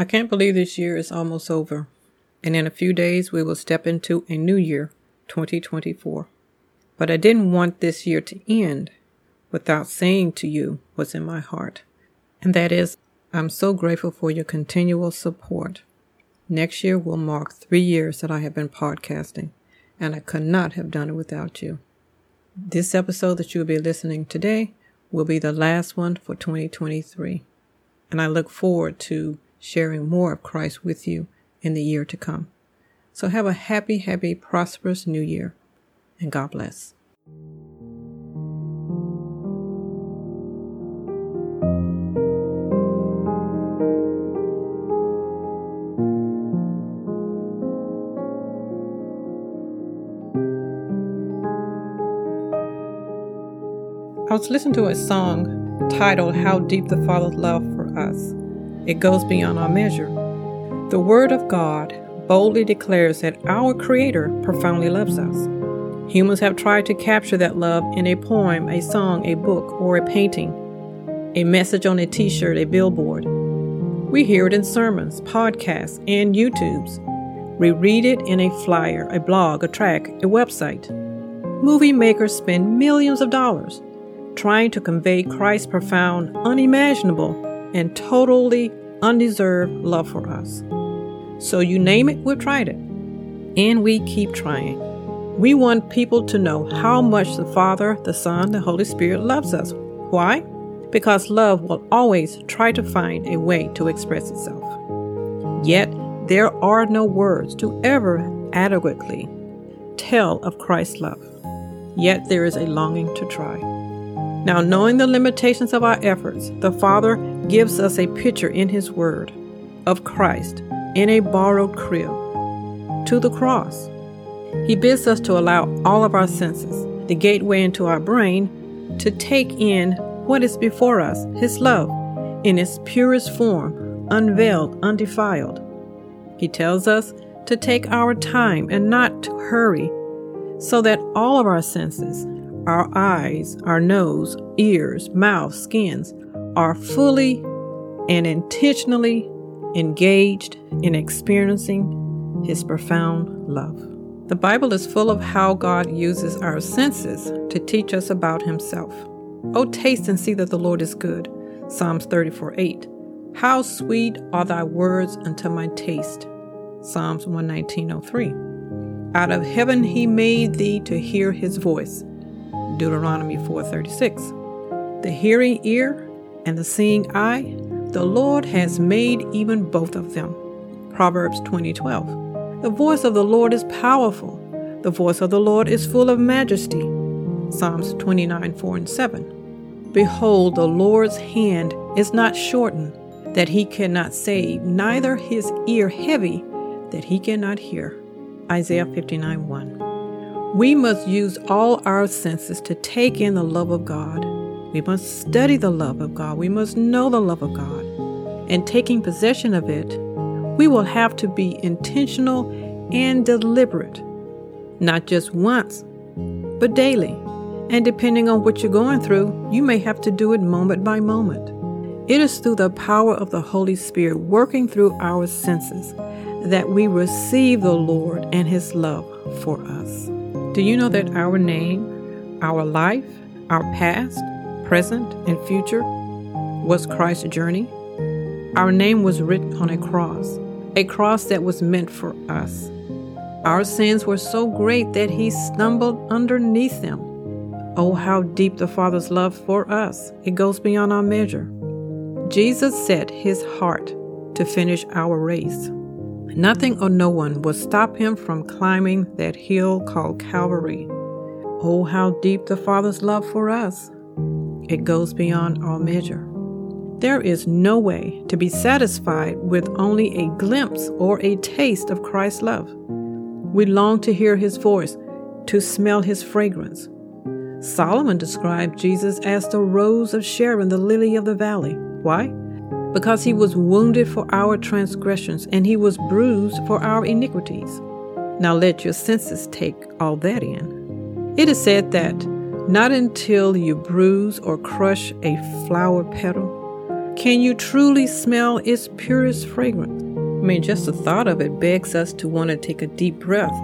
I can't believe this year is almost over, and in a few days we will step into a new year, 2024. But I didn't want this year to end without saying to you what's in my heart, and that is, I'm so grateful for your continual support. Next year will mark three years that I have been podcasting, and I could not have done it without you. This episode that you'll be listening today will be the last one for 2023, and I look forward to sharing more of Christ with you in the year to come. So have a happy, happy, prosperous new year, and God bless. I was listening to a song titled How Deep the Father's Love for Us. It goes beyond our measure. The Word of God boldly declares that our Creator profoundly loves us. Humans have tried to capture that love in a poem, a song, a book, or a painting, a message on a t shirt, a billboard. We hear it in sermons, podcasts, and YouTubes. We read it in a flyer, a blog, a track, a website. Movie makers spend millions of dollars trying to convey Christ's profound, unimaginable, and totally undeserved love for us. So you name it, we've tried it. And we keep trying. We want people to know how much the Father, the Son, the Holy Spirit loves us. Why? Because love will always try to find a way to express itself. Yet, there are no words to ever adequately tell of Christ's love. Yet, there is a longing to try. Now, knowing the limitations of our efforts, the Father gives us a picture in His Word of Christ in a borrowed crib to the cross. He bids us to allow all of our senses, the gateway into our brain, to take in what is before us, His love, in its purest form, unveiled, undefiled. He tells us to take our time and not to hurry, so that all of our senses, our eyes, our nose, ears, mouth, skins are fully and intentionally engaged in experiencing His profound love. The Bible is full of how God uses our senses to teach us about Himself. Oh, taste and see that the Lord is good. Psalms 34 8. How sweet are thy words unto my taste. Psalms 119.03. Out of heaven he made thee to hear his voice. Deuteronomy 4:36. The hearing ear and the seeing eye, the Lord has made even both of them. Proverbs 20:12. The voice of the Lord is powerful. The voice of the Lord is full of majesty. Psalms 29:4 and 7. Behold, the Lord's hand is not shortened, that he cannot save, neither his ear heavy, that he cannot hear. Isaiah 59:1. We must use all our senses to take in the love of God. We must study the love of God. We must know the love of God. And taking possession of it, we will have to be intentional and deliberate, not just once, but daily. And depending on what you're going through, you may have to do it moment by moment. It is through the power of the Holy Spirit working through our senses that we receive the Lord and His love for us. Do you know that our name, our life, our past, present, and future was Christ's journey? Our name was written on a cross, a cross that was meant for us. Our sins were so great that he stumbled underneath them. Oh, how deep the Father's love for us! It goes beyond our measure. Jesus set his heart to finish our race. Nothing or no one will stop him from climbing that hill called Calvary. Oh, how deep the Father's love for us! It goes beyond all measure. There is no way to be satisfied with only a glimpse or a taste of Christ's love. We long to hear his voice, to smell his fragrance. Solomon described Jesus as the rose of Sharon, the lily of the valley. Why? because he was wounded for our transgressions and he was bruised for our iniquities. Now let your senses take all that in. It is said that not until you bruise or crush a flower petal Can you truly smell its purest fragrance? I mean, just the thought of it begs us to want to take a deep breath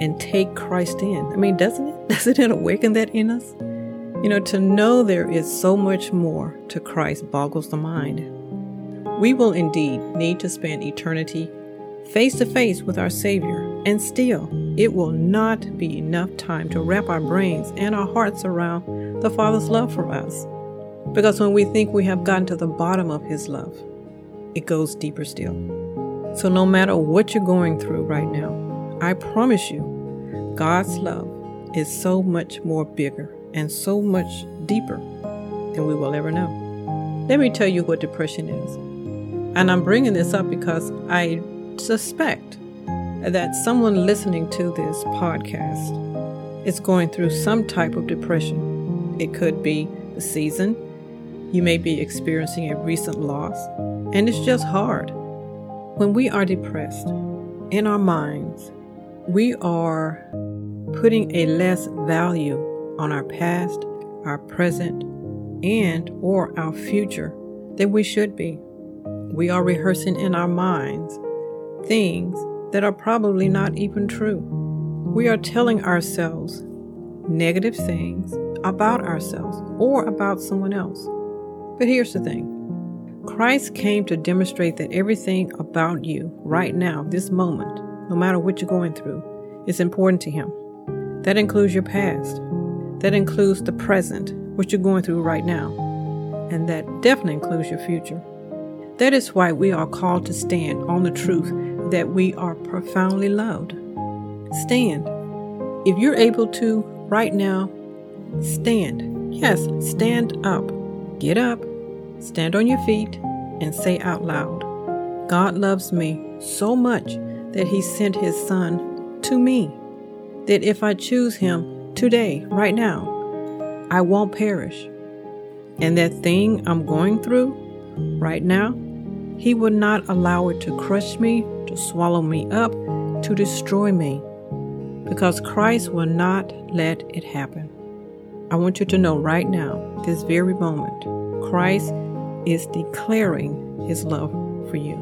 and take Christ in. I mean, doesn't it? Doesn't it awaken that in us? You know, to know there is so much more to Christ boggles the mind. We will indeed need to spend eternity face to face with our Savior, and still, it will not be enough time to wrap our brains and our hearts around the Father's love for us. Because when we think we have gotten to the bottom of His love, it goes deeper still. So, no matter what you're going through right now, I promise you, God's love is so much more bigger and so much deeper than we will ever know. Let me tell you what depression is. And I'm bringing this up because I suspect that someone listening to this podcast is going through some type of depression. It could be the season, you may be experiencing a recent loss, and it's just hard. When we are depressed in our minds, we are putting a less value on our past, our present, and or our future than we should be. We are rehearsing in our minds things that are probably not even true. We are telling ourselves negative things about ourselves or about someone else. But here's the thing Christ came to demonstrate that everything about you right now, this moment, no matter what you're going through, is important to Him. That includes your past, that includes the present, what you're going through right now, and that definitely includes your future. That is why we are called to stand on the truth that we are profoundly loved. Stand. If you're able to right now, stand. Yes, stand up. Get up, stand on your feet, and say out loud God loves me so much that He sent His Son to me. That if I choose Him today, right now, I won't perish. And that thing I'm going through right now, he would not allow it to crush me, to swallow me up, to destroy me, because Christ will not let it happen. I want you to know right now, this very moment, Christ is declaring his love for you.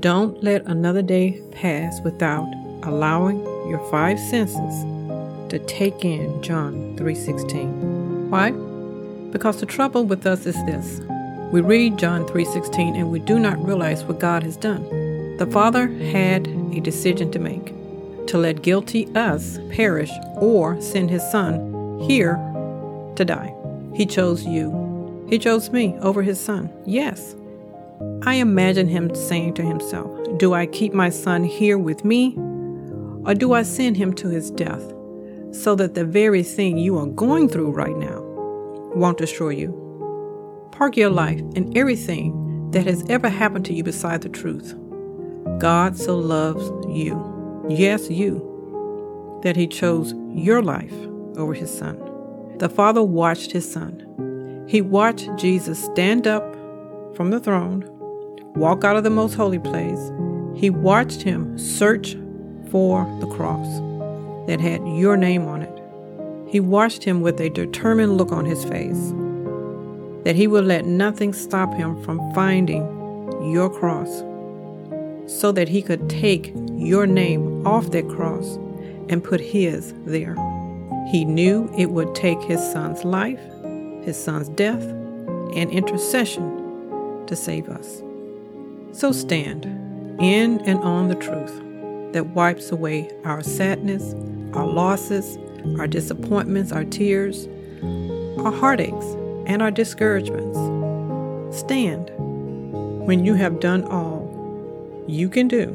Don't let another day pass without allowing your five senses to take in John 3:16. Why? Because the trouble with us is this. We read John 3:16 and we do not realize what God has done. The Father had a decision to make to let guilty us perish or send his son here to die. He chose you. He chose me over his son. Yes. I imagine him saying to himself, Do I keep my son here with me? Or do I send him to his death so that the very thing you are going through right now won't destroy you? Park your life and everything that has ever happened to you beside the truth. God so loves you, yes, you, that he chose your life over his son. The Father watched his son. He watched Jesus stand up from the throne, walk out of the most holy place. He watched him search for the cross that had your name on it. He watched him with a determined look on his face that he would let nothing stop him from finding your cross so that he could take your name off that cross and put his there. He knew it would take his son's life, his son's death, and intercession to save us. So stand in and on the truth that wipes away our sadness, our losses, our disappointments, our tears, our heartaches, and our discouragements. Stand when you have done all you can do,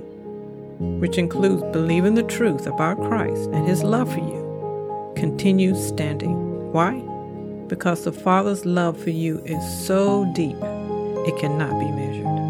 which includes believing the truth about Christ and His love for you. Continue standing. Why? Because the Father's love for you is so deep, it cannot be measured.